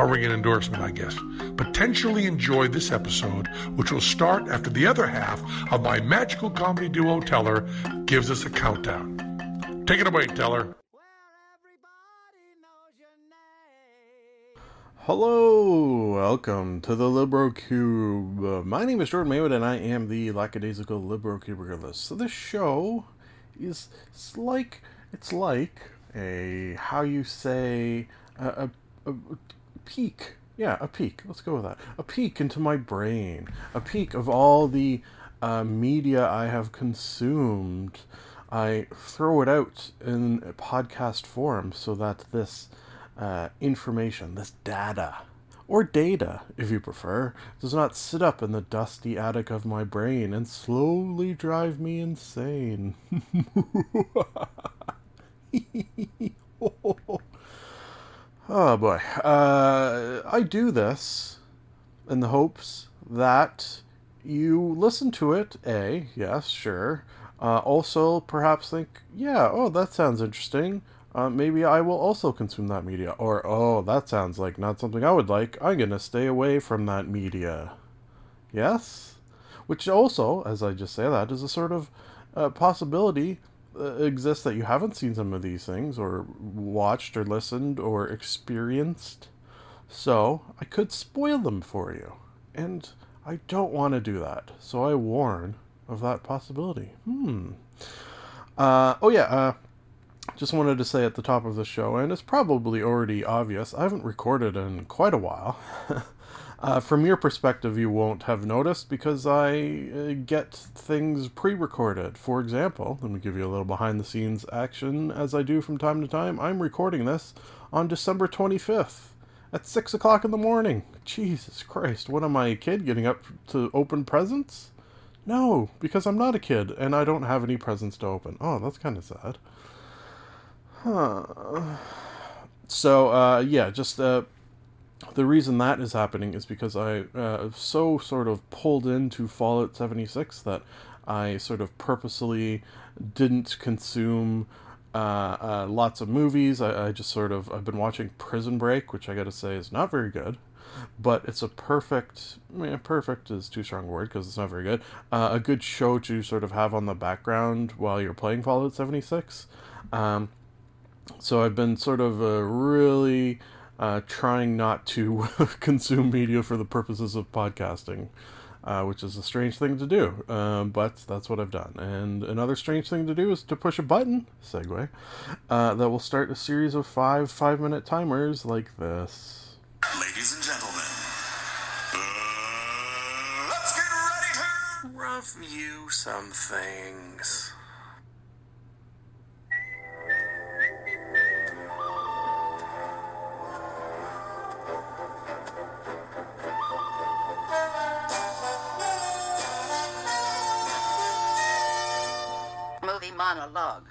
a ringing endorsement, I guess. Potentially enjoy this episode, which will start after the other half of my magical comedy duo Teller gives us a countdown. Take it away, Teller. Hello, welcome to the Libro Cube. Uh, my name is Jordan Maywood, and I am the lackadaisical Libro Cube regardless. So this show is it's like it's like a how you say a, a, a peek. Yeah, a peek. Let's go with that. A peek into my brain. A peek of all the uh, media I have consumed. I throw it out in podcast form so that this uh, information, this data, or data, if you prefer, does not sit up in the dusty attic of my brain and slowly drive me insane. oh boy. Uh, I do this in the hopes that you listen to it, A, yes, sure. Uh, also, perhaps think, yeah, oh, that sounds interesting uh, maybe I will also consume that media. Or, oh, that sounds like not something I would like. I'm going to stay away from that media. Yes? Which also, as I just say that, is a sort of uh, possibility uh, exists that you haven't seen some of these things, or watched, or listened, or experienced. So, I could spoil them for you. And I don't want to do that. So I warn of that possibility. Hmm. Uh, oh, yeah. Uh, just wanted to say at the top of the show, and it's probably already obvious, I haven't recorded in quite a while. uh, from your perspective, you won't have noticed because I uh, get things pre recorded. For example, let me give you a little behind the scenes action as I do from time to time. I'm recording this on December 25th at 6 o'clock in the morning. Jesus Christ, what am I, a kid getting up to open presents? No, because I'm not a kid and I don't have any presents to open. Oh, that's kind of sad. Huh. So, uh, yeah, just uh, the reason that is happening is because I uh, so sort of pulled into Fallout 76 that I sort of purposely didn't consume uh, uh, lots of movies. I, I, just sort of I've been watching Prison Break, which I got to say is not very good, but it's a perfect. I mean, perfect is too strong a word because it's not very good. Uh, a good show to sort of have on the background while you're playing Fallout 76. Um, so I've been sort of uh, really uh, trying not to consume media for the purposes of podcasting, uh, which is a strange thing to do, um, but that's what I've done. And another strange thing to do is to push a button, segue, uh, that will start a series of five five minute timers like this. Ladies and gentlemen, uh, let's get ready to review some things. Monologue.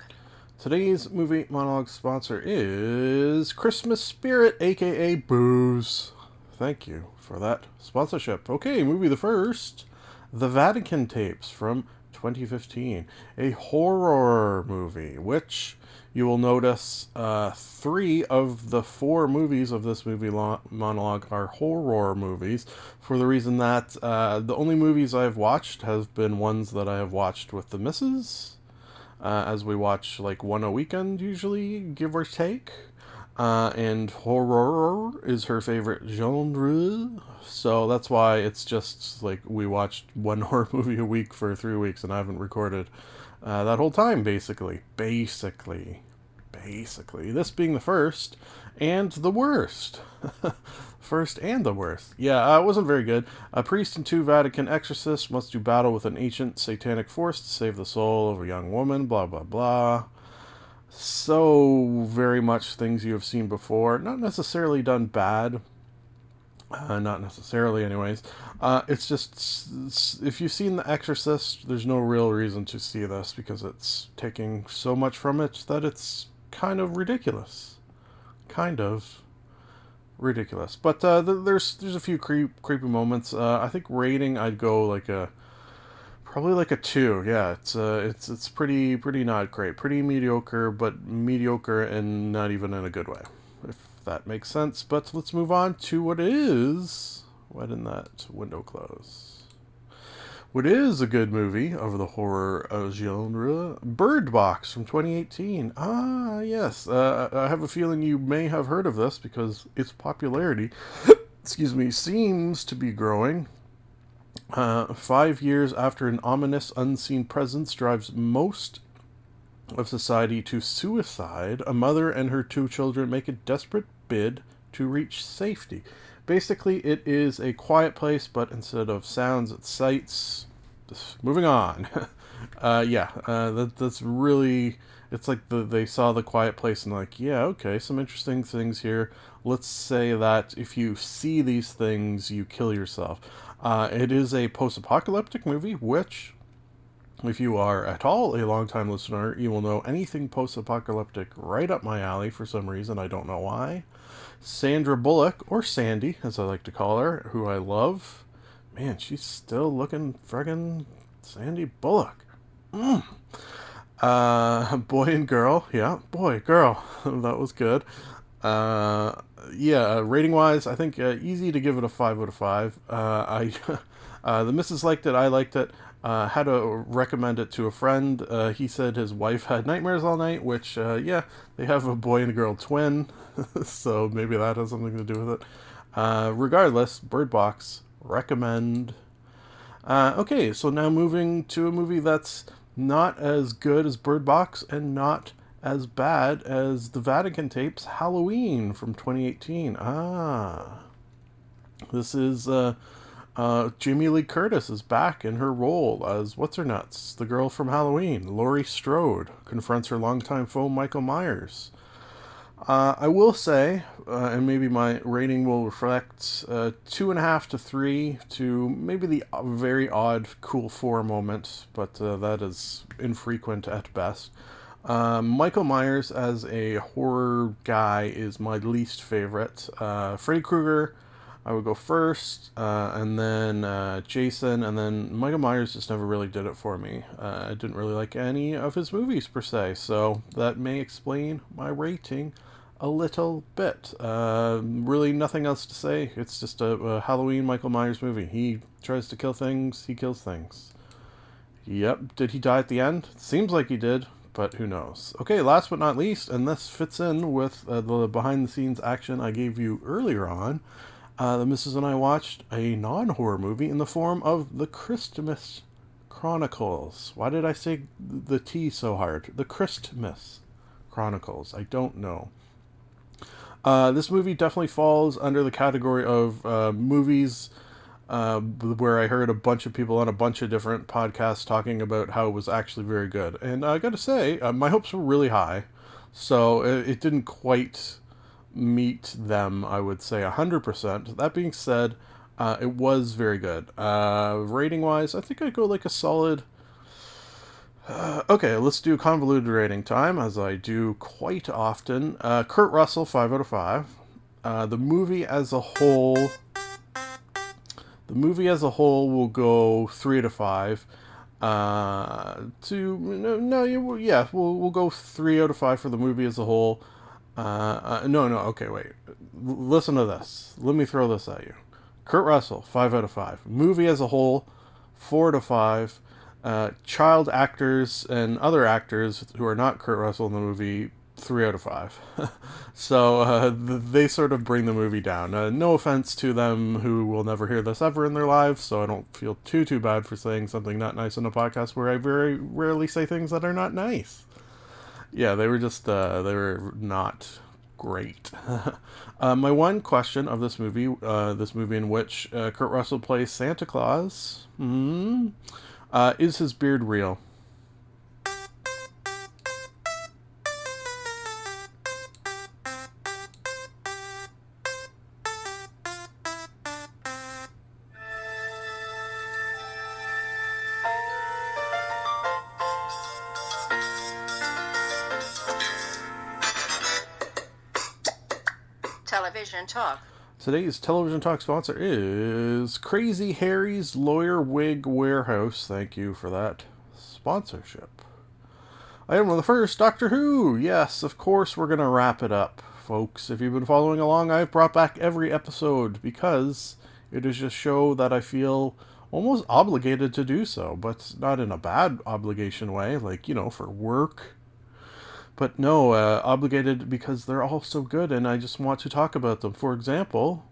Today's movie monologue sponsor is Christmas Spirit, aka Booze. Thank you for that sponsorship. Okay, movie the first The Vatican Tapes from 2015, a horror movie, which you will notice uh, three of the four movies of this movie lo- monologue are horror movies for the reason that uh, the only movies I've watched have been ones that I have watched with the misses uh, as we watch like one a weekend usually, give or take. Uh, and horror is her favorite genre, so that's why it's just like we watched one horror movie a week for three weeks, and I haven't recorded uh, that whole time. Basically, basically, basically, this being the first and the worst. First and the worst. Yeah, uh, it wasn't very good. A priest and two Vatican exorcists must do battle with an ancient satanic force to save the soul of a young woman, blah, blah, blah. So very much things you have seen before. Not necessarily done bad. Uh, not necessarily, anyways. Uh, it's just it's- if you've seen The Exorcist, there's no real reason to see this because it's taking so much from it that it's kind of ridiculous. Kind of ridiculous. But uh, th- there's there's a few creep, creepy moments. Uh, I think rating I'd go like a probably like a two. Yeah, it's uh, it's it's pretty pretty not great, pretty mediocre, but mediocre and not even in a good way, if that makes sense. But let's move on to what is. Why didn't that window close? What is a good movie of the horror uh, genre? Bird Box from 2018. Ah, yes. Uh, I have a feeling you may have heard of this because its popularity, excuse me, seems to be growing. Uh, five years after an ominous unseen presence drives most of society to suicide, a mother and her two children make a desperate bid to reach safety. Basically, it is a quiet place, but instead of sounds, it's sights. Just moving on. uh, yeah, uh, that, that's really. It's like the, they saw the quiet place and like, yeah, okay, some interesting things here. Let's say that if you see these things, you kill yourself. Uh, it is a post-apocalyptic movie, which if you are at all a long-time listener, you will know anything post-apocalyptic right up my alley for some reason. I don't know why. Sandra Bullock, or Sandy, as I like to call her, who I love. Man, she's still looking friggin' Sandy Bullock. Mm. Uh, boy and girl, yeah, boy, girl, that was good. Uh, yeah, rating wise, I think uh, easy to give it a five out of five. Uh, I, uh, the missus liked it, I liked it. Uh, had to recommend it to a friend. Uh, he said his wife had nightmares all night, which, uh, yeah, they have a boy and a girl twin, so maybe that has something to do with it. Uh, regardless, Bird Box, recommend. Uh, okay, so now moving to a movie that's not as good as Bird Box and not as bad as the Vatican tapes Halloween from 2018. Ah. This is uh, uh, Jamie Lee Curtis is back in her role as what's her nuts, the girl from Halloween. Laurie Strode confronts her longtime foe Michael Myers. Uh, I will say, uh, and maybe my rating will reflect uh, two and a half to three to maybe the very odd cool four moment, but uh, that is infrequent at best. Um, Michael Myers as a horror guy is my least favorite. Uh, Freddy Krueger, I would go first, uh, and then uh, Jason, and then Michael Myers just never really did it for me. Uh, I didn't really like any of his movies per se, so that may explain my rating a little bit. Uh, really, nothing else to say. It's just a, a Halloween Michael Myers movie. He tries to kill things, he kills things. Yep. Did he die at the end? Seems like he did, but who knows? Okay, last but not least, and this fits in with uh, the behind the scenes action I gave you earlier on. Uh, the missus and I watched a non horror movie in the form of The Christmas Chronicles. Why did I say the T so hard? The Christmas Chronicles. I don't know. Uh, this movie definitely falls under the category of uh, movies uh, where I heard a bunch of people on a bunch of different podcasts talking about how it was actually very good. And I got to say, uh, my hopes were really high, so it, it didn't quite meet them, I would say 100%. That being said, uh, it was very good. Uh, rating wise, I think I'd go like a solid. Uh, okay, let's do convoluted rating time, as I do quite often. Uh, Kurt Russell, 5 out of 5. Uh, the movie as a whole. The movie as a whole will go 3 out of 5. Uh, to no, no, yeah, we'll we'll go three out of five for the movie as a whole. Uh, uh, no, no, okay, wait. L- listen to this. Let me throw this at you. Kurt Russell, five out of five. Movie as a whole, four out of five. Uh, child actors and other actors who are not Kurt Russell in the movie, three out of five. so uh, th- they sort of bring the movie down. Uh, no offense to them who will never hear this ever in their lives, so I don't feel too too bad for saying something not nice on a podcast where I very rarely say things that are not nice yeah, they were just uh, they were not great. uh, my one question of this movie, uh, this movie in which uh, Kurt Russell plays Santa Claus, uh, is his beard real? Today's television talk sponsor is Crazy Harry's Lawyer Wig Warehouse. Thank you for that sponsorship. Item of the first, Doctor Who. Yes, of course, we're going to wrap it up, folks. If you've been following along, I've brought back every episode because it is a show that I feel almost obligated to do so, but not in a bad obligation way, like, you know, for work. But no, uh, obligated because they're all so good and I just want to talk about them. For example,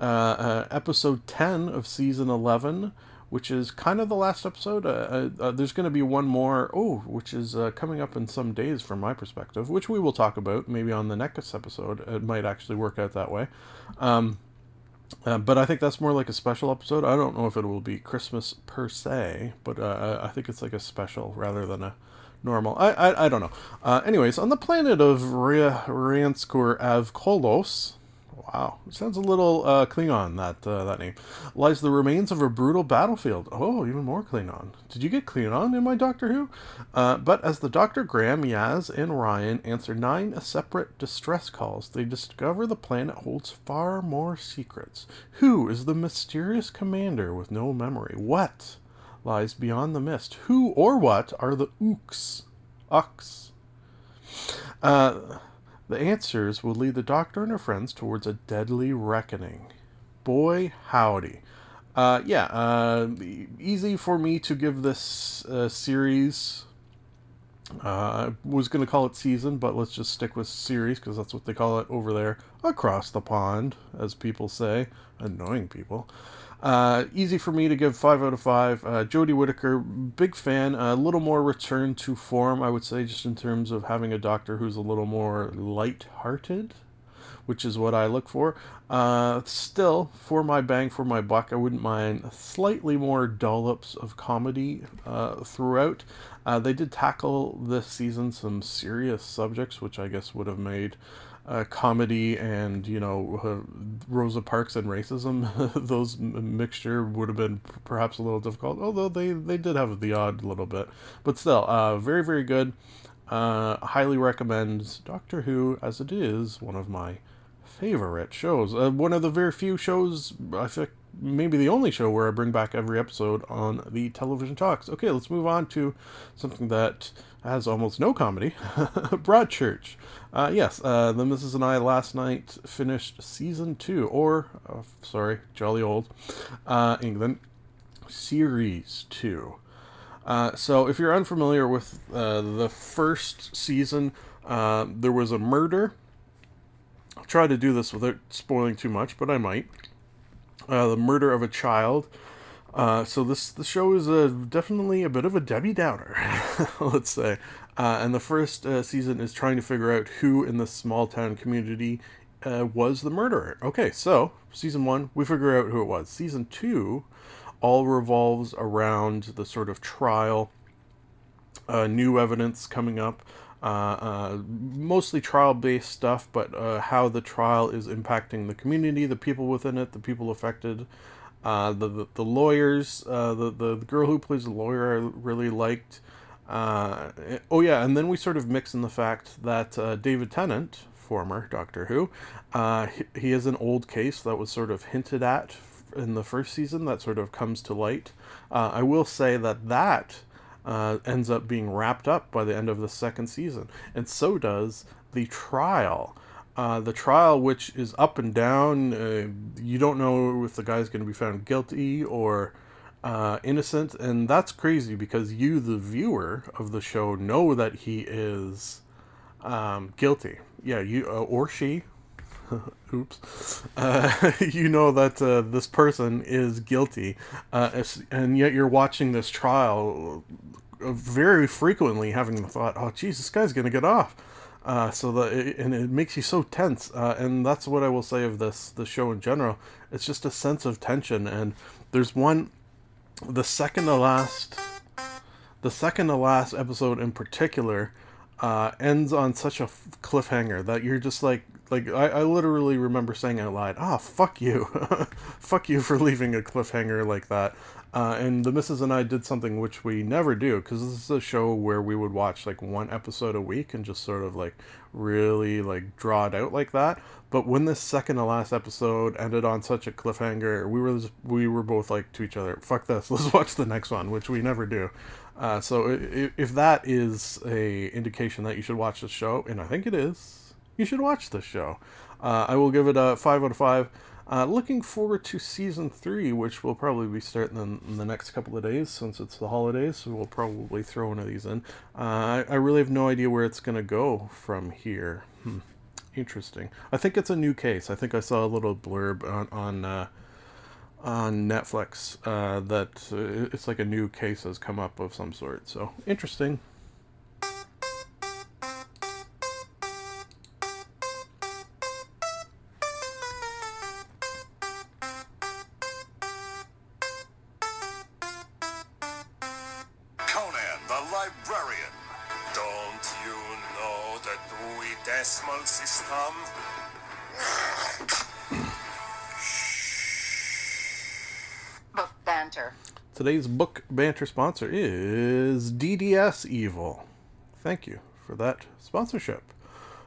uh, uh, episode 10 of season 11, which is kind of the last episode. Uh, uh, uh, there's going to be one more, oh, which is uh, coming up in some days from my perspective, which we will talk about maybe on the next episode. It might actually work out that way. Um, but I think that's more like a special episode. I don't know if it will be Christmas per se, but I think it's like a special rather than a normal. I I, I don't know. Uh, anyways, on the planet of Rianskor Avkolos, wow, sounds a little uh, Klingon that uh, that name, lies the remains of a brutal battlefield. Oh, even more Klingon. Did you get Klingon in my Doctor Who? Uh, but as the Doctor Graham, Yaz, and Ryan answer nine separate distress calls, they discover the planet holds far more secrets. Who is the mysterious commander with no memory? What? Lies beyond the mist. Who or what are the ooks? Ux. Uh, the answers will lead the doctor and her friends towards a deadly reckoning. Boy, howdy. Uh, yeah, uh, easy for me to give this uh, series. Uh, I was going to call it season, but let's just stick with series because that's what they call it over there across the pond, as people say. Annoying people. Uh, easy for me to give five out of five. Uh, Jodie Whittaker, big fan. A little more return to form, I would say, just in terms of having a doctor who's a little more light-hearted, which is what I look for. Uh, still, for my bang for my buck, I wouldn't mind slightly more dollops of comedy uh, throughout. Uh, they did tackle this season some serious subjects, which I guess would have made uh, comedy and you know uh, Rosa Parks and racism, those mixture would have been perhaps a little difficult. Although they they did have the odd little bit, but still, uh, very very good. Uh, highly recommend Doctor Who as it is one of my favorite shows. Uh, one of the very few shows I think maybe the only show where I bring back every episode on the television talks. Okay, let's move on to something that has almost no comedy Broadchurch. Uh, yes, uh, the Mrs. and I last night finished season two, or, uh, sorry, jolly old, uh, England, series two. Uh, so, if you're unfamiliar with uh, the first season, there was a murder. I'll try to do this without spoiling too much, but I might. The murder of a child. So this the show is a, definitely a bit of a Debbie Downer, let's say. Uh, and the first uh, season is trying to figure out who in the small town community uh, was the murderer. Okay, so season one, we figure out who it was. Season two all revolves around the sort of trial, uh, new evidence coming up. Uh, uh, mostly trial based stuff, but how the trial is impacting the community, the people within it, the people affected, the, the, the lawyers, the, the the girl who plays the lawyer, I really liked. Uh, oh yeah, and then we sort of mix in the fact that uh, David Tennant, former Doctor Who, uh, he, he is an old case that was sort of hinted at in the first season that sort of comes to light. Uh, I will say that that uh, ends up being wrapped up by the end of the second season, and so does the trial. Uh, the trial, which is up and down, you don't know if the guy's going to be found guilty or uh, innocent, and that's crazy because you, the viewer of the show, know that he is um, guilty. Yeah, you uh, or she. Oops. Uh, you know that uh, this person is guilty, uh, and yet you're watching this trial uh, very frequently having the thought, oh, geez, this guy's to get off. Uh, so that and it makes you so tense, uh, and that's what I will say of this the show in general. It's just a sense of tension, and there's one, the second to last, the second to last episode in particular, uh, ends on such a cliffhanger that you're just like, like I, I literally remember saying out loud, "Ah, oh, fuck you, fuck you for leaving a cliffhanger like that." Uh, and the missus and I did something which we never do because this is a show where we would watch like one episode a week and just sort of like really like draw it out like that. But when this second to last episode ended on such a cliffhanger, we were we were both like to each other, "Fuck this, let's watch the next one," which we never do. Uh, so if, if that is a indication that you should watch this show, and I think it is, you should watch this show. Uh, I will give it a five out of five. Uh, looking forward to season three, which will probably be starting in, in, the next couple of days since it's the holidays. So we'll probably throw one of these in. Uh, I, I, really have no idea where it's going to go from here. Hmm. Interesting. I think it's a new case. I think I saw a little blurb on on, uh, on Netflix uh, that uh, it's like a new case has come up of some sort. So interesting. Today's book banter sponsor is DDS Evil. Thank you for that sponsorship.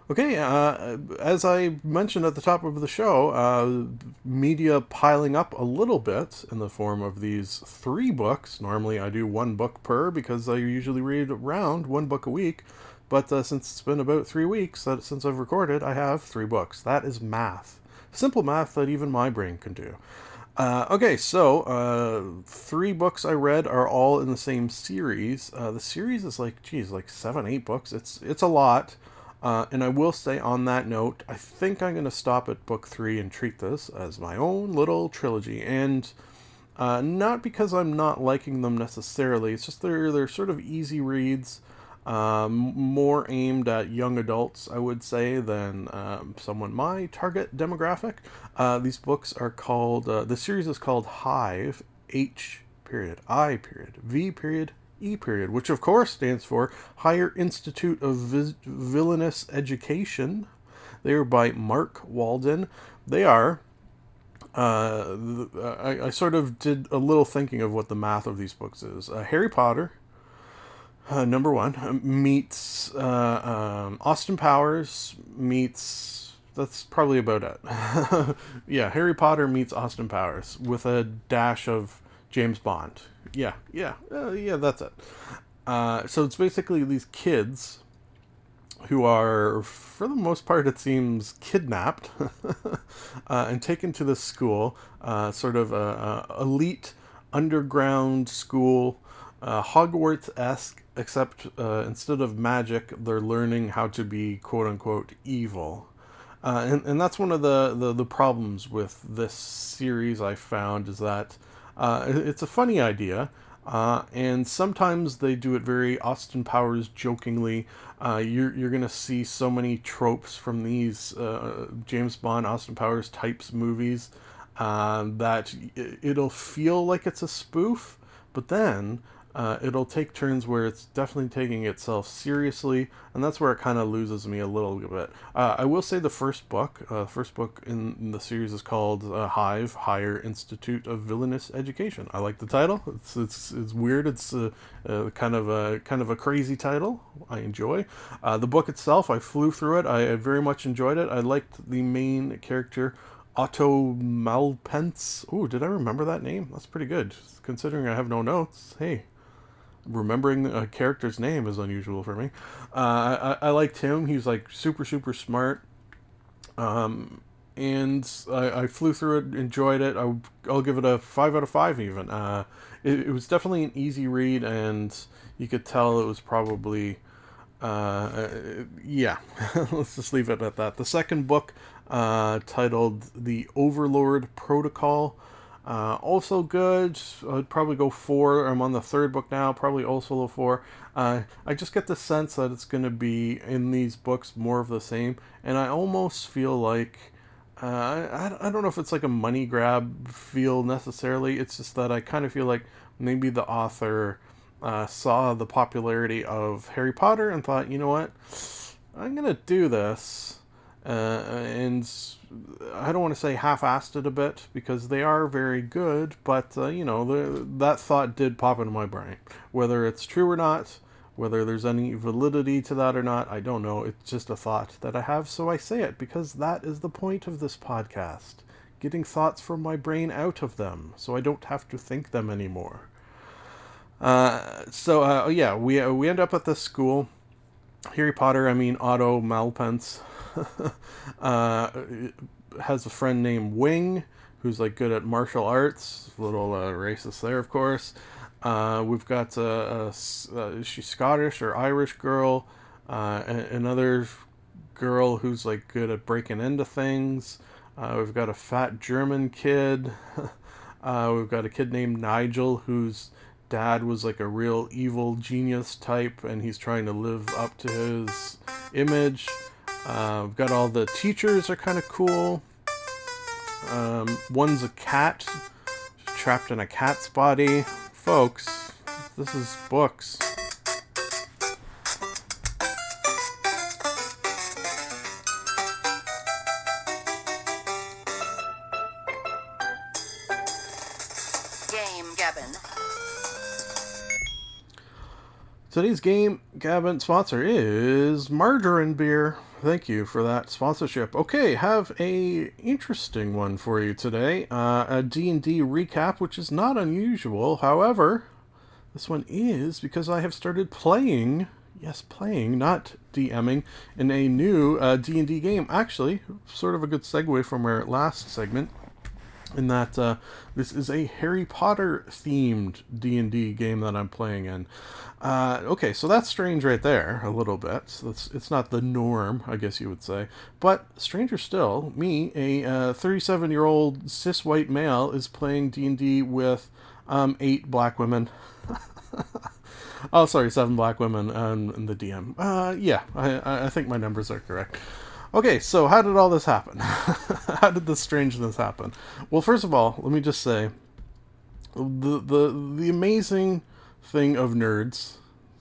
Okay, uh, as I mentioned at the top of the show, uh, media piling up a little bit in the form of these three books. Normally I do one book per because I usually read around one book a week. But uh, since it's been about three weeks that since I've recorded, I have three books. That is math. Simple math that even my brain can do. Uh, okay, so uh, three books I read are all in the same series. Uh, the series is like, geez, like seven, eight books. It's it's a lot. Uh, and I will say on that note, I think I'm going to stop at book three and treat this as my own little trilogy. And uh, not because I'm not liking them necessarily. It's just they're they're sort of easy reads um, more aimed at young adults, I would say, than um, someone my target demographic. Uh, these books are called, uh, the series is called Hive, H period, I period, V period, E period, which of course stands for Higher Institute of Vis- Villainous Education. They are by Mark Walden. They are uh, I, I, sort of did a little thinking of what the math of these books is. Uh, Harry Potter, uh, number one uh, meets uh, um, Austin Powers meets that's probably about it. yeah, Harry Potter meets Austin Powers with a dash of James Bond. Yeah, yeah, uh, yeah, that's it. Uh, so it's basically these kids who are, for the most part, it seems, kidnapped uh, and taken to this school, sort of a, a elite underground school, Hogwarts esque except uh, instead of magic, they're learning how to be quote unquote evil. Uh, and, and that's one of the, the, the, problems with this series I found is that uh, it's a funny idea, uh, and sometimes they do it very Austin Powers jokingly. Uh, you're you're going to see so many tropes from these uh, James Bond, Austin Powers types movies that it'll feel like it's a spoof, but then uh, it'll take turns where it's definitely taking itself seriously, and that's where it kind of loses me a little bit. Uh, I will say the first book, uh, first book in, the series is called uh, Hive: Higher Institute of Villainous Education. I like the title. It's it's, it's weird. It's uh, uh, kind of a kind of a crazy title. I enjoy the book itself. I flew through it. I very much enjoyed it. I liked the main character. Otto Malpence. Oh, did I remember that name? That's pretty good. Considering I have no notes. Hey, remembering a character's name is unusual for me. Uh, I, I liked him. He was like super, super smart. Um, and I, I, flew through it, enjoyed it. I, will give it a five out of five, even. Uh, it, it, was definitely an easy read, and you could tell it was probably, uh, yeah. Let's just leave it at that. The second book, uh, titled "The Overlord Protocol." Uh, also good. I'd probably go four. I'm on the third book now. Probably also a four. Uh, I just get the sense that it's going to be in these books more of the same, and I almost feel like uh, I, I don't know if it's like a money grab feel necessarily. It's just that I kind of feel like maybe the author uh, saw the popularity of Harry Potter and thought, you know what, I'm gonna do this, uh, and I don't want to say half-assed it a bit because they are very good, but uh, you know the, that thought did pop into my brain. Whether it's true or not, Whether there's any validity to that or not, I don't know. It's just a thought that I have, so I say it because that is the point of this podcast. Getting thoughts from my brain out of them so I don't have to think them anymore. Uh, so, uh, yeah, we, uh, we end up at this school. Harry Potter, I mean Otto Malpence, uh, has a friend named Wing who's like good at martial arts. Little uh, racist there, of course. Uh, we've got a, a, a, she's Scottish or Irish girl, uh, another girl who's like good at breaking into things. Uh, we've got a fat German kid. Uh, we've got a kid named Nigel whose dad was like a real evil genius type, and he's trying to live up to his image. Uh, we've got all the teachers are kind of cool. Um, one's a cat, trapped in a cat's body. Folks, this is books. Today's game, Gabbin', sponsor is Margarine Beer. Thank you for that sponsorship. Okay, have a interesting one for you today. Uh, a D&D recap, which is not unusual. However, this one is because I have started playing, yes, playing, not DMing, in a new uh, D&D game. Actually, sort of a good segue from our last segment in that uh, this is a Harry Potter themed D&D game that I'm playing in. Uh, okay, so that's strange right there, a little bit. So it's, it's not the norm, I guess you would say. But stranger still, me, a 37 year old cis white male, is playing D&D with um, eight black women. oh, sorry, seven black women and, and the DM. Uh, yeah, I, I think my numbers are correct. Okay, so how did all this happen? how did this strangeness happen? Well, first of all, let me just say the the the amazing thing of nerds.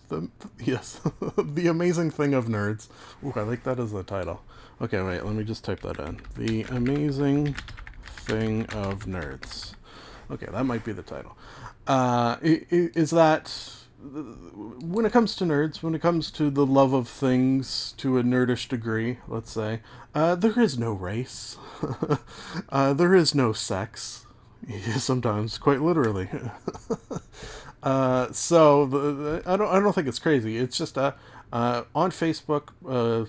The yes, the amazing thing of nerds. Ooh, I like that as the title. Okay, wait, let me just type that in. The amazing thing of nerds. Okay, that might be the title. Uh, is that when it comes to nerds, when it comes to the love of things to a nerdish degree, let's say, uh, there is no race. uh, there is no sex. Sometimes, quite literally. uh, so the, I don't. I don't think it's crazy. It's just uh, uh, on Facebook. Uh,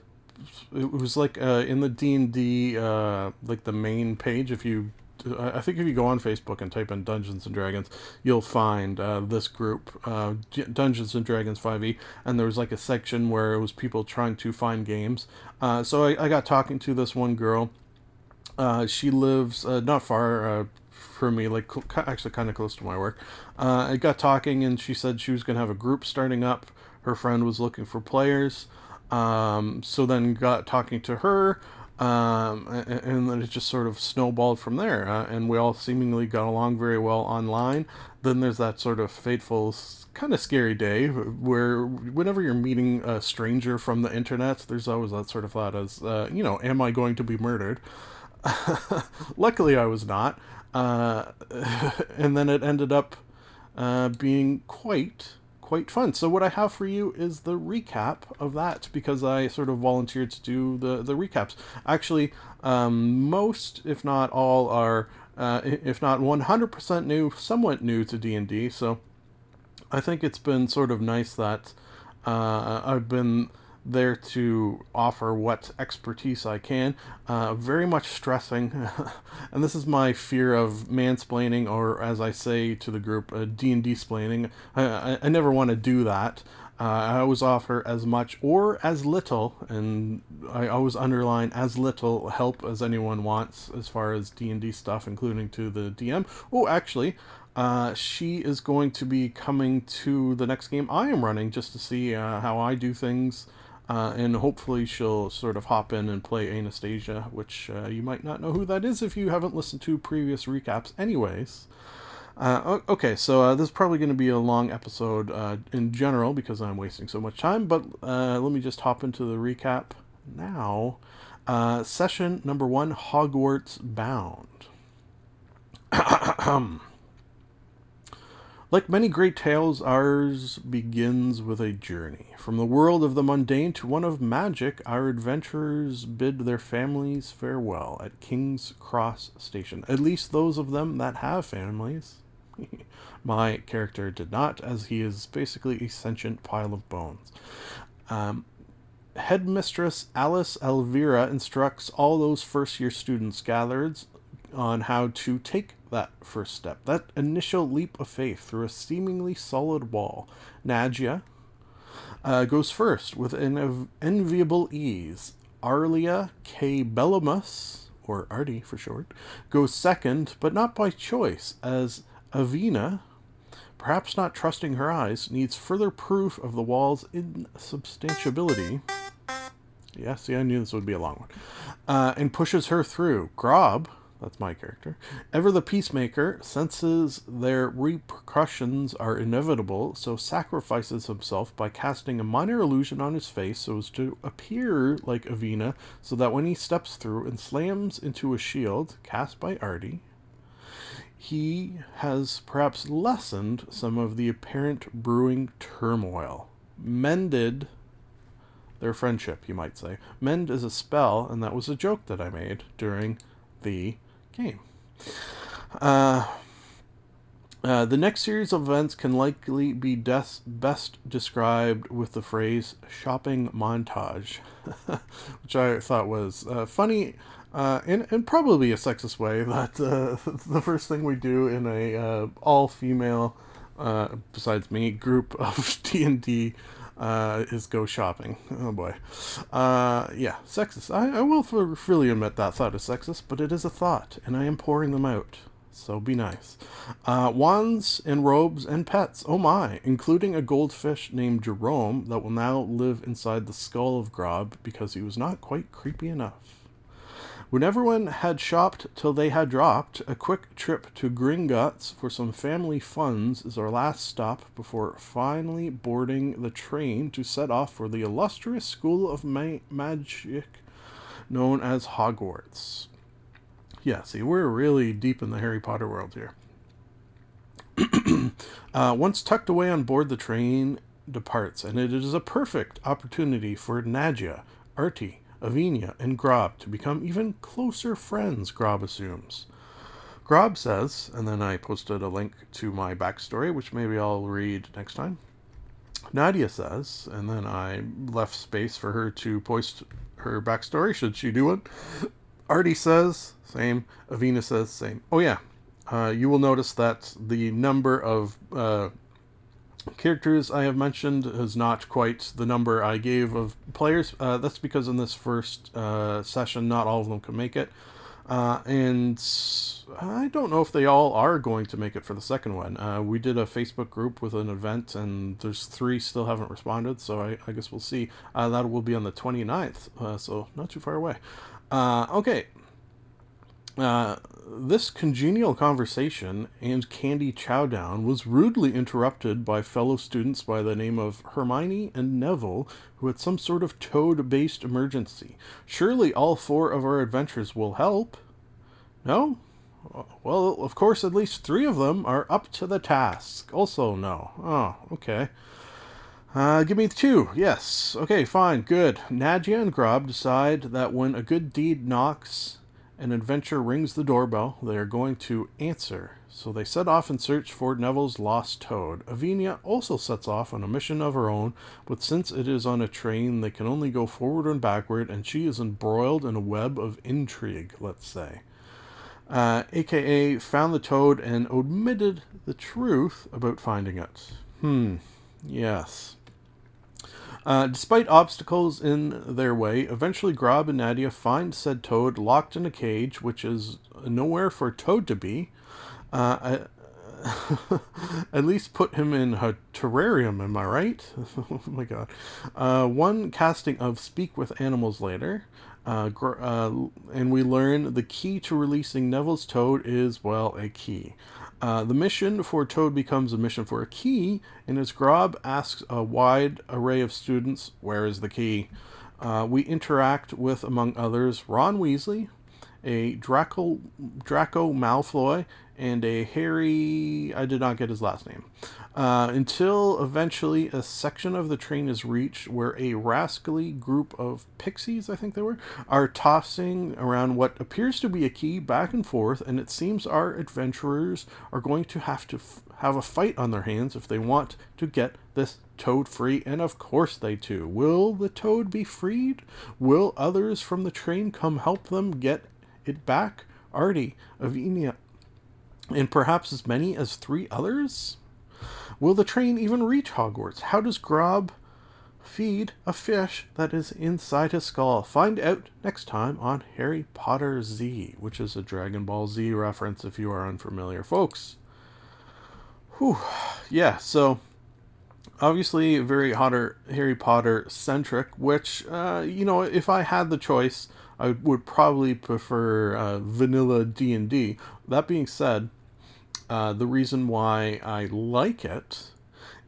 it was like uh, in the D and D, like the main page. If you I think if you go on Facebook and type in Dungeons and Dragons, you'll find uh, this group, uh, Dungeons and Dragons 5e, and there was like a section where it was people trying to find games. Uh, so I, I, got talking to this one girl. Uh, she lives uh, not far uh, from me, like actually kind of close to my work. I got talking, and she said she was going to have a group starting up. Her friend was looking for players. Um, so then got talking to her um, and, then it just sort of snowballed from there. Uh, and we all seemingly got along very well online. Then there's that sort of fateful, kind of scary day where whenever you're meeting a stranger from the internet, there's always that sort of thought as, uh, you know, am I going to be murdered? Luckily, I was not. Uh, and then it ended up uh, being quite quite fun. So what I have for you is the recap of that because I sort of volunteered to do the the recaps. Actually, um, most, if not all, are uh, if not 100% new, somewhat new to D and D. So I think it's been sort of nice that uh, I've been there to offer what expertise I can. Uh, very much stressing, and this is my fear of mansplaining, or as I say to the group, uh, D and D splaining. I, I, I, never want to do that. Uh, I always offer as much or as little, and I always underline as little help as anyone wants as far as D and D stuff, including to the DM. Oh, actually, uh, she is going to be coming to the next game I am running just to see uh, how I do things. Uh, and hopefully she'll sort of hop in and play Anastasia, which uh, you might not know who that is if you haven't listened to previous recaps, anyways. Uh, okay, so uh, this is probably going to be a long episode uh, in general because I'm wasting so much time, but uh, let me just hop into the recap now. session number one Hogwarts Bound. Like many great tales, ours begins with a journey. From the world of the mundane to one of magic, our adventurers bid their families farewell at King's Cross Station. At least those of them that have families. My character did not, as he is basically a sentient pile of bones. Um, Headmistress Alice Elvira instructs all those first year students gathered on how to take that first step, that initial leap of faith through a seemingly solid wall. Nadia uh, goes first with an enviable ease. Arlia K. Bellamus, or Artie for short, goes second, but not by choice, as Avina, perhaps not trusting her eyes, needs further proof of the wall's insubstantiability. Yeah, see, I knew this would be a long one. Uh, and pushes her through. Grob, that's my character, ever the peacemaker, senses their repercussions are inevitable, so sacrifices himself by casting a minor illusion on his face so as to appear like Avina, so that when he steps through and slams into a shield cast by Artie, he has perhaps lessened some of the apparent brewing turmoil. Mended their friendship, you might say. Mend is a spell, and that was a joke that I made during the game. Uh, uh, the next series of events can likely be des- best described with the phrase shopping montage, which I thought was uh, funny uh, in, in probably a sexist way. That uh, the first thing we do in a uh, all female, uh, besides me, group of D and D uh, is go shopping. Oh boy. Uh, yeah, sexist. I, I will freely admit that thought is sexist, but it is a thought, and I am pouring them out. So be nice. Uh, wands and robes and pets. Oh my, including a goldfish named Jerome that will now live inside the skull of Grob because he was not quite creepy enough. When everyone had shopped till they had dropped, a quick trip to Gringotts for some family funds is our last stop before finally boarding the train to set off for the illustrious school of ma- magic known as Hogwarts. Yeah, see, we're really deep in the Harry Potter world here. uh, once tucked away on board, the train departs, and it is a perfect opportunity for Nadia, Artie, Avinia, and Grob to become even closer friends, Grob assumes. Grob says, and then I posted a link to my backstory, which maybe I'll read next time. Nadia says, and then I left space for her to post her backstory, should she do it. Artie says, same. Avina says, same. Oh, yeah. Uh, you will notice that the number of uh, characters I have mentioned is not quite the number I gave of players. Uh, that's because in this first uh, session, not all of them can make it. Uh, and I don't know if they all are going to make it for the second one. Uh, we did a Facebook group with an event, and there's three still haven't responded, so I, I guess we'll see. Uh, that will be on the 29th, uh, so not too far away. Okay. Uh, this congenial conversation and candy chowdown was rudely interrupted by fellow students by the name of Hermione and Neville, who had some sort of toad based emergency. Surely all four of our adventures will help. No? Well, of course, at least three of them are up to the task. Also, no. Oh, okay. Uh, give me two. Yes. Okay, fine. Good. Nadia and Grob decide that when a good deed knocks, an adventure rings the doorbell, they are going to answer. So they set off in search for Neville's lost toad. Avinia also sets off on a mission of her own, but since it is on a train, they can only go forward and backward, and she is embroiled in a web of intrigue, let's say. Uh, AKA found the toad and omitted the truth about finding it. Hmm, yes. Uh, despite obstacles in their way, eventually Grob and Nadia find said toad locked in a cage, which is nowhere for Toad to be. Uh, at least put him in a terrarium, am I right? oh my god. Uh, one casting of Speak with Animals later, uh, uh, and we learn the key to releasing Neville's Toad is, well, a key. Uh, the mission for Toad becomes a mission for a key, and as Grob asks a wide array of students, Where is the key? Uh, we interact with, among others, Ron Weasley a Draco Draco Malfoy, and a Harry. I did not get his last name. Uh, until eventually a section of the train is reached where a rascally group of pixies, I think they were, are tossing around what appears to be a key back and forth, and it seems our adventurers are going to have to f- have a fight on their hands if they want to get this toad free, and of course they do. Will the toad be freed? Will others from the train come help them get it back? Artie, Avinia, and perhaps as many as three others? Will the train even reach Hogwarts? How does Grob feed a fish that is inside his skull? Find out next time on Harry Potter Z, which is a Dragon Ball Z reference if you are unfamiliar, folks. Whew. Yeah, so obviously very hotter Harry Potter centric, which uh, you know, if I had the choice, I would probably prefer uh, vanilla D and D. That being said, uh, the reason why I like it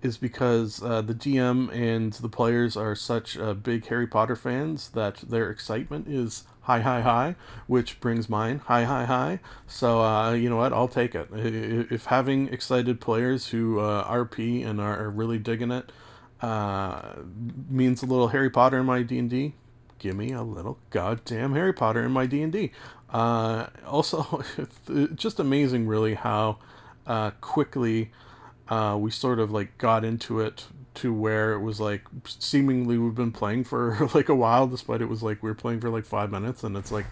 is because uh, the DM and the players are such uh, big Harry Potter fans that their excitement is high, high, high, which brings mine high, high, high. So uh, you know what? I'll take it. If having excited players who uh, RP and are really digging it uh, means a little Harry Potter in my D and D, give me a little goddamn Harry Potter in my D and D. Also, just amazing, really, how uh, quickly uh, we sort of like got into it to where it was like seemingly we've been playing for like a while, despite it was like we were playing for like five minutes, and it's like.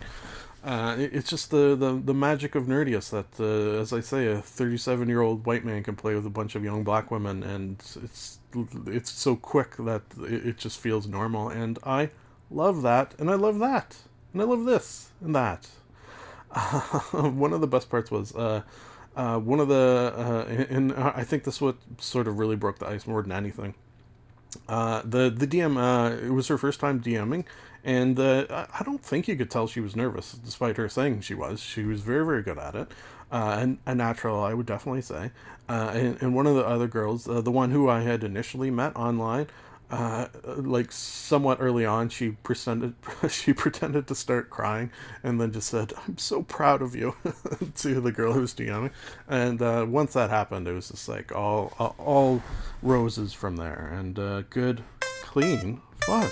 Uh, it's just the, the, the magic of nerdiest that, uh, as I say, a 37 year old white man can play with a bunch of young black women, and it's it's so quick that it, it just feels normal. And I love that, and I love that, and I love this and that. one of the best parts was uh, one of the, uh, and I think this what sort of really broke the ice more than anything. Uh, the the DM, uh, it was her first time DMing, and uh, I- I don't think you could tell she was nervous, despite her saying she was. She was very very good at it, uh, and a natural, I would definitely say. Uh, and, and one of the other girls, uh, the one who I had initially met online, uh, like somewhat early on, she pretended she pretended to start crying, and then just said, "I'm so proud of you" to the girl who was DMing. And uh, once that happened, it was just like all all, roses from there, and uh, good, clean fun.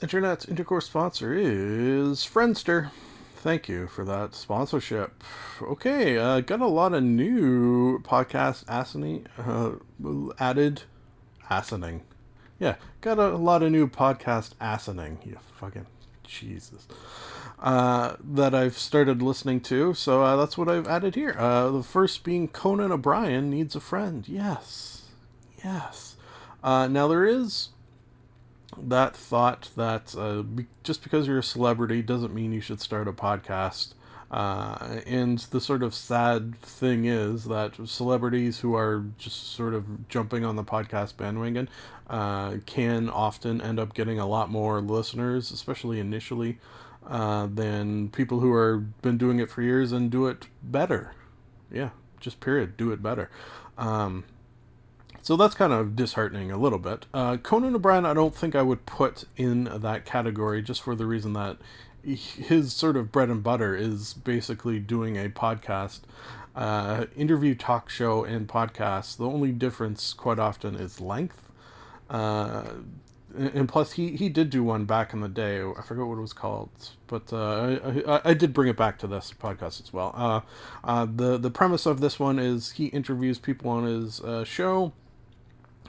Today's internet intercourse sponsor is Friendster. Thank you for that sponsorship. Okay, uh, got a lot of new podcast assining, uh, added assining. Yeah, got a, lot of new podcast assining. You fucking Jesus. Uh, that I've started listening to, so uh, that's what I've added here. Uh, the first being Conan O'Brien needs a friend. Yes, yes. Uh, now there is that thought that uh, be- just because you're a celebrity doesn't mean you should start a podcast. Uh, and the sort of sad thing is that celebrities who are just sort of jumping on the podcast bandwagon uh, can often end up getting a lot more listeners, especially initially, uh, than people who are been doing it for years and do it better. Yeah, just period, do it better. Um, so that's kind of disheartening a little bit. Uh, Conan O'Brien, I don't think I would put in that category just for the reason that his sort of bread and butter is basically doing a podcast, uh, interview talk show, and podcast. The only difference quite often is length. Uh, and plus, he, he did do one back in the day. I forget what it was called, but uh, I, I, I did bring it back to this podcast as well. Uh, uh, the the premise of this one is he interviews people on his uh, show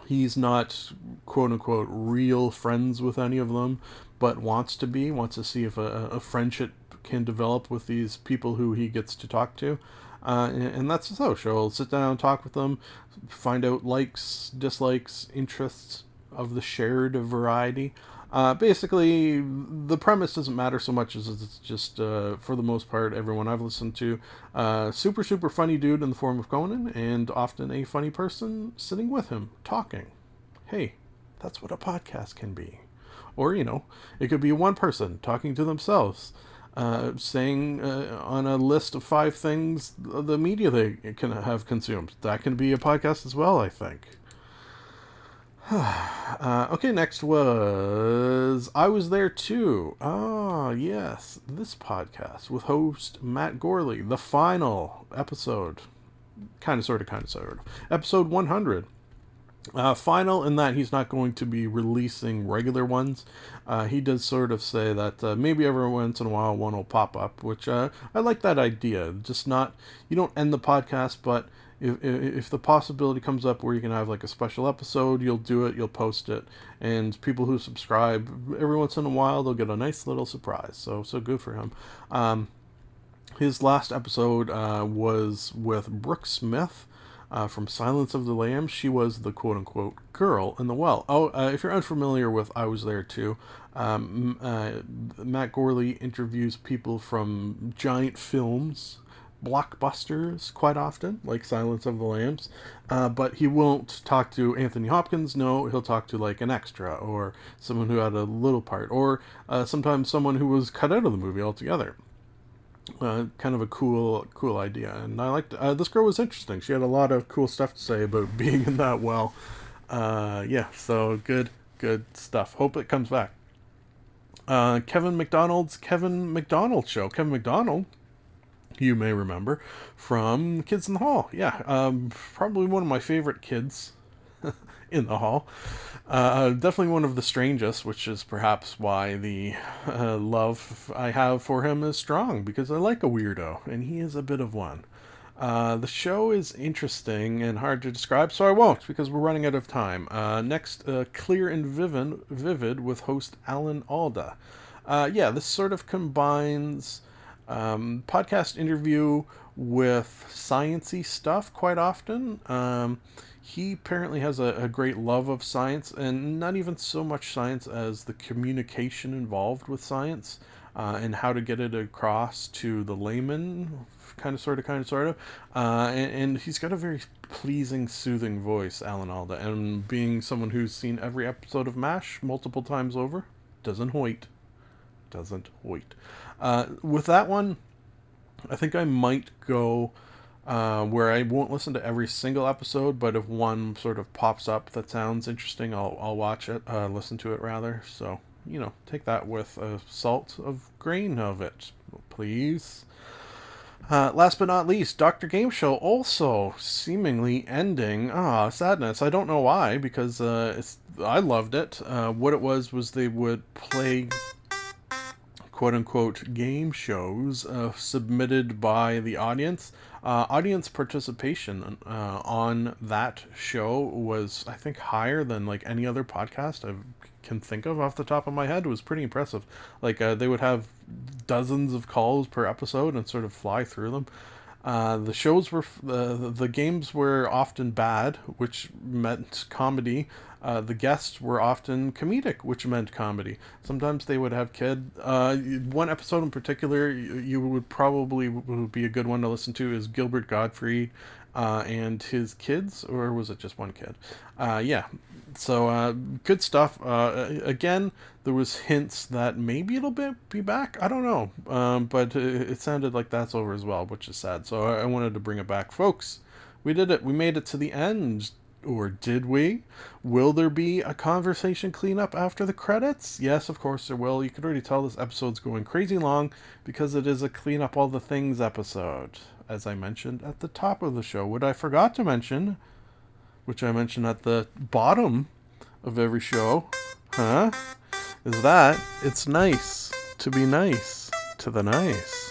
he's not quote unquote real friends with any of them, but wants to be, wants to see if a, a friendship can develop with these people who he gets to talk to. Uh, and, and that's so. She'll sit down, talk with them, find out likes, dislikes, interests, of the shared variety. Uh, basically, the premise doesn't matter so much as it's just, uh, for the most part, everyone I've listened to, uh, super, super funny dude in the form of Conan, and often a funny person sitting with him, talking. Hey, that's what a podcast can be. Or, you know, it could be one person talking to themselves, uh, saying uh, on a list of five things the media they can have consumed. That can be a podcast as well, I think. uh, okay, next was I Was There Too. Ah, yes, this podcast with host Matt Gourley, the final episode. Kind of, sort of, kind of, sort of. Episode 100. Uh, final in that he's not going to be releasing regular ones. Uh, he does sort of say that uh, maybe every once in a while one will pop up, which uh, I like that idea. Just not, you don't end the podcast, but if, if the possibility comes up where you can have like a special episode, you'll do it, you'll post it, and people who subscribe every once in a while they'll get a nice little surprise. So so good for him. Um, his last episode uh, was with Brooke Smith. Uh, from Silence of the Lambs. She was the quote unquote girl in the well. Oh, uh, if you're unfamiliar with I Was There Too, um, uh, Matt Gourley interviews people from giant films blockbusters quite often, like Silence of the Lambs, uh, but he won't talk to Anthony Hopkins. No, he'll talk to like an extra or someone who had a little part, or uh, sometimes someone who was cut out of the movie altogether. Uh, kind of a cool, cool idea, and I liked. Uh, this girl was interesting. She had a lot of cool stuff to say about being in that well. Uh, yeah, so good, good stuff. Hope it comes back. Uh, Kevin McDonald's Kevin McDonald show. Kevin McDonald you may remember from Kids in the Hall. Yeah, um, probably one of my favorite kids in the hall. Uh, definitely one of the strangest, which is perhaps why the uh, love I have for him is strong, because I like a weirdo, and he is a bit of one. Uh, the show is interesting and hard to describe, so I won't because we're running out of time. Uh, next, uh, Clear and Vivid, Vivid with host Alan Alda. Uh, yeah, this sort of combines um, podcast interview with sciency stuff quite often. Um, he apparently has a, a, great love of science, and not even so much science as the communication involved with science uh, and how to get it across to the layman, kind of, sort of, kind of, sort of. Uh, and, and, he's got a very pleasing, soothing voice, Alan Alda. And being someone who's seen every episode of MASH multiple times over, doesn't hoit. Doesn't hoit. Uh, with that one, I think I might go uh, where I won't listen to every single episode, but if one sort of pops up that sounds interesting, I'll I'll watch it, uh, listen to it rather. So you know, take that with a salt of grain of it, please. Uh, last but not least, Doctor Game Show also seemingly ending. Ah, sadness. I don't know why because uh, it's I loved it. Uh, what it was was they would play quote unquote game shows uh, submitted by the audience. Uh, audience participation uh, on that show was, I think, higher than like any other podcast I can think of off the top of my head. It was pretty impressive. Like uh, they would have dozens of calls per episode and sort of fly through them. Uh, the shows were the the games were often bad, which meant comedy. Uh, the guests were often comedic, which meant comedy. Sometimes they would have kid. Uh, one episode in particular, you, you, would probably would be a good one to listen to is Gilbert Gottfried uh, and his kids, or was it just one kid? Uh, yeah. So uh, good stuff. Uh, again, there was hints that maybe it'll be, be back. I don't know, um, but it, it, sounded like that's over as well, which is sad. So I, I wanted to bring it back, folks. We did it. We made it to the end or did we? Will there be a conversation cleanup after the credits? Yes, of course there will. You can already tell this episode's going crazy long because it is a clean up all the things episode, as I mentioned at the top of the show. What I forgot to mention, which I mentioned at the bottom of every show, huh? Is that it's nice to be nice to the nice.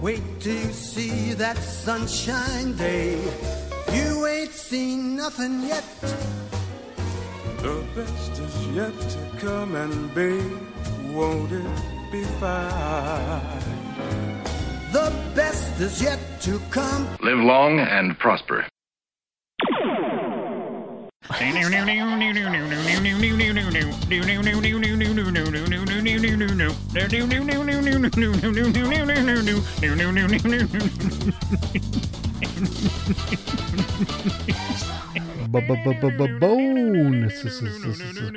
Wait till you see that sunshine day. You ain't seen nothing yet. The best is yet to come, and babe, won't it be fine? The best is yet to come. Live long and prosper. Bonus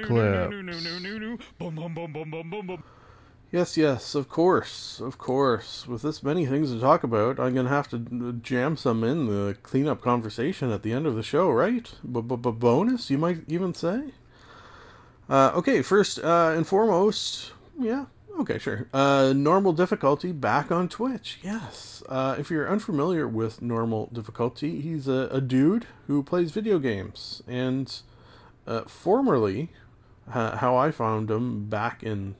clips. Yes, yes, of course, of course. With this many things to talk about, I'm gonna have to jam some in the cleanup conversation at the end of the show, right? Bonus, you might even say. Uh, okay, first uh, and foremost, yeah, okay, sure. Uh, normal difficulty back on Twitch. Yes. Uh, if you're unfamiliar with normal difficulty, he's a, a dude who plays video games, and uh, formerly, uh, how I found him back in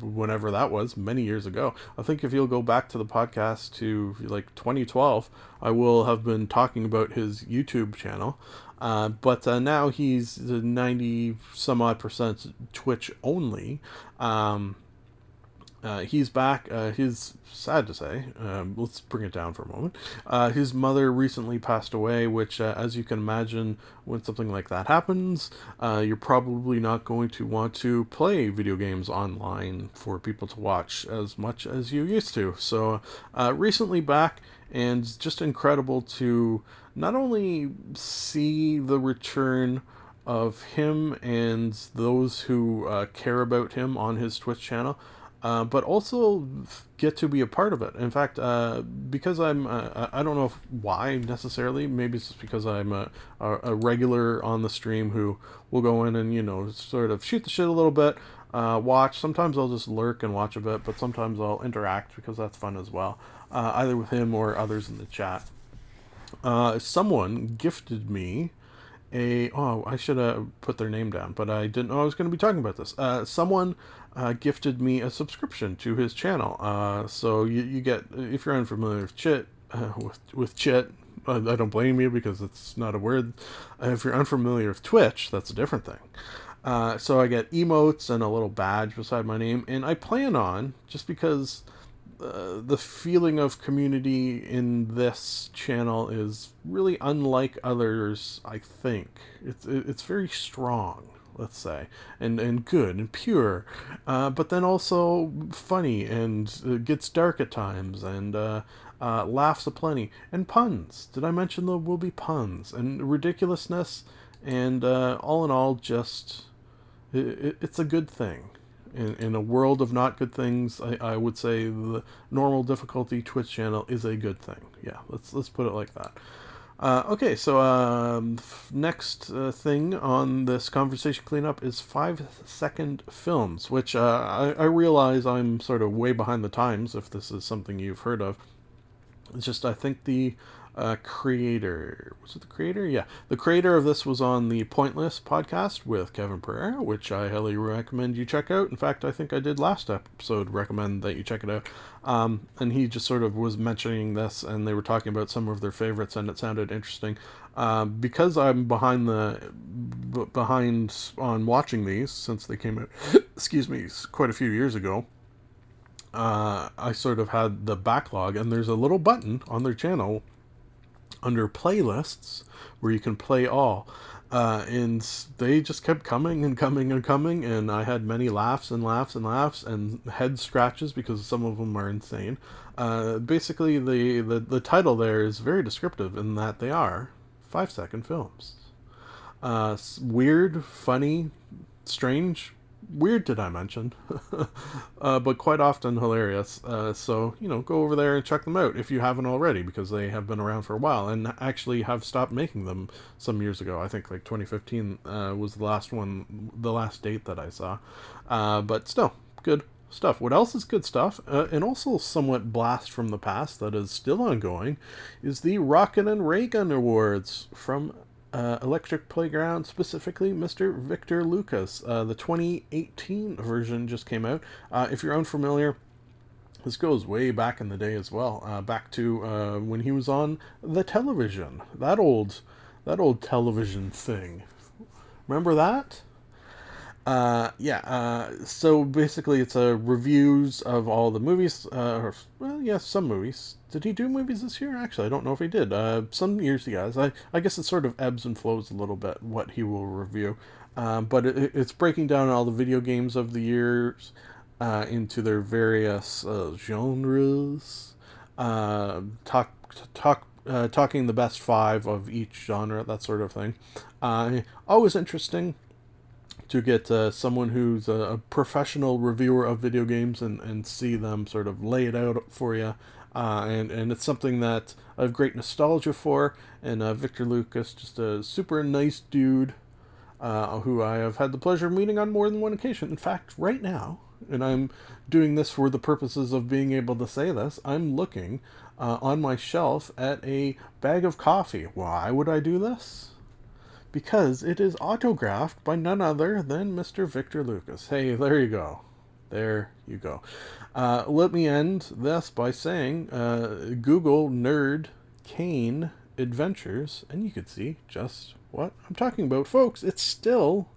whenever that was many years ago. I think if you'll go back to the podcast to like 2012 i will have been talking about his youtube channel. Uh, but uh, now he's 90 some odd percent twitch only. Um, uh, he's back. Uh, his sad to say. Um, let's bring it down for a moment. Uh, his mother recently passed away, which, uh, as you can imagine, when something like that happens, uh, you're probably not going to want to play video games online for people to watch as much as you used to. So, uh, recently back, and just incredible to not only see the return of him and those who uh, care about him on his Twitch channel, uh, but also get to be a part of it. In fact, uh, because I'm, uh, I don't know why necessarily. Maybe it's just because I'm a, a regular on the stream who will go in and you know sort of shoot the shit a little bit, uh, watch. Sometimes I'll just lurk and watch a bit, but sometimes I'll interact because that's fun as well, uh, either with him or others in the chat. Someone gifted me a oh I should have put their name down, but I didn't know I was going to be talking about this. Uh, someone uh, gifted me a subscription to his channel. Uh, so you, you get if you're unfamiliar with Chit uh, with with Chit, I, I don't blame you because it's not a word. Uh, if you're unfamiliar with Twitch, that's a different thing. Uh, so I get emotes and a little badge beside my name, and I plan on just because uh, the feeling of community in this channel is really unlike others. I think it's it's very strong, let's say, and and good and pure, uh, but then also funny and it gets dark at times and. Uh, uh, laughs aplenty and puns. Did I mention there will be puns and ridiculousness? And uh, all in all, just it, it's a good thing in, in a world of not good things, I, I would say the normal difficulty Twitch channel is a good thing. Yeah, let's let's put it like that. Uh, okay, so um, next uh, thing on this conversation cleanup is five second films, which uh, I, I realize I'm sort of way behind the times if this is something you've heard of. It's just I think the uh, creator was it the creator? Yeah, the creator of this was on the Pointless podcast with Kevin Pereira, which I highly recommend you check out. In fact, I think I did last episode recommend that you check it out. Um, and he just sort of was mentioning this, and they were talking about some of their favorites, and it sounded interesting. Uh, because I'm behind the b- behind on watching these since they came out, excuse me, quite a few years ago uh, I sort of had the backlog, and there's a little button on their channel under playlists where you can play all. Uh, and they just kept coming and coming and coming, and I had many laughs and laughs and laughs and head scratches because some of them are insane. Uh, basically, the, the, the title there is very descriptive in that they are five second films. Uh, weird, funny, strange, weird did I mention, uh, but quite often hilarious. Uh, so you know, go over there and check them out if you haven't already, because they have been around for a while and actually have stopped making them some years ago. I think like 2015 uh, was the last one, the last date that I saw. Uh, but still, good stuff. What else is good stuff, uh, and also somewhat blast from the past that is still ongoing, is the Rocket and Raygun Awards from uh, Electric Playground, specifically Mr. Victor Lucas. Uh, the 2018 version just came out. Uh, if you're unfamiliar, this goes way back in the day as well, uh, back to uh, when he was on the television. That old, that old television thing. Remember that? Uh, yeah. Uh, so basically, it's a reviews of all the movies. Uh, or, well, yes, yeah, some movies. Did he do movies this year? Actually, I don't know if he did. Uh, some years he has. I, I guess it sort of ebbs and flows a little bit what he will review. Um, but it, it's breaking down all the video games of the years uh, into their various uh, genres. Uh, talk talk uh, talking the best five of each genre, that sort of thing. Uh, always interesting to get uh, someone who's a, a, professional reviewer of video games and, and see them sort of lay it out for you. Uh, and, and it's something that I have great nostalgia for. And uh, Victor Lucas, just a super nice dude uh, who I have had the pleasure of meeting on more than one occasion. In fact, right now, and I'm doing this for the purposes of being able to say this, I'm looking uh, on my shelf at a bag of coffee. Why would I do this? Because it is autographed by none other than Mr. Victor Lucas. Hey, there you go. There you go. Uh, let me end this by saying uh, Google Nerd Kane Adventures, and you can see just what I'm talking about. Folks, it's still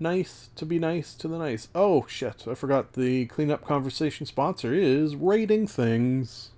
nice to be nice to the nice. Oh, shit, I forgot the cleanup conversation sponsor is Rating Things.